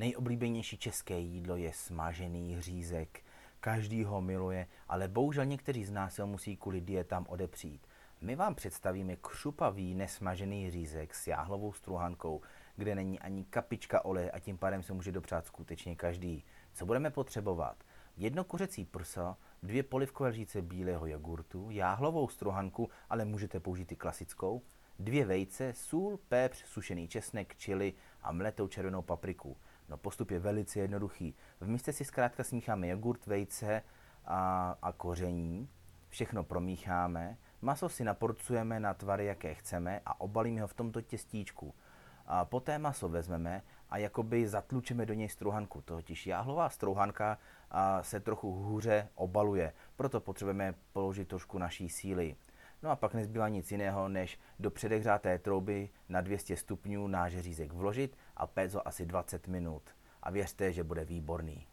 Nejoblíbenější české jídlo je smažený řízek. Každý ho miluje, ale bohužel někteří z nás ho musí kvůli dietám odepřít. My vám představíme křupavý nesmažený řízek s jáhlovou struhankou, kde není ani kapička oleje a tím pádem se může dopřát skutečně každý. Co budeme potřebovat? Jedno kuřecí prso, dvě polivkové lžíce bílého jogurtu, jáhlovou struhanku, ale můžete použít i klasickou, dvě vejce, sůl, pepř, sušený česnek, čili a mletou červenou papriku. No postup je velice jednoduchý. V místě si zkrátka smícháme jogurt, vejce a, a koření, všechno promícháme, maso si naporcujeme na tvary, jaké chceme a obalíme ho v tomto těstíčku. A poté maso vezmeme a jakoby zatlučeme do něj struhanku. Totiž jáhlová struhanka se trochu hůře obaluje, proto potřebujeme položit trošku naší síly. No a pak nezbývá nic jiného, než do předehřáté trouby na 200 stupňů náš řízek vložit a péct ho asi 20 minut. A věřte, že bude výborný.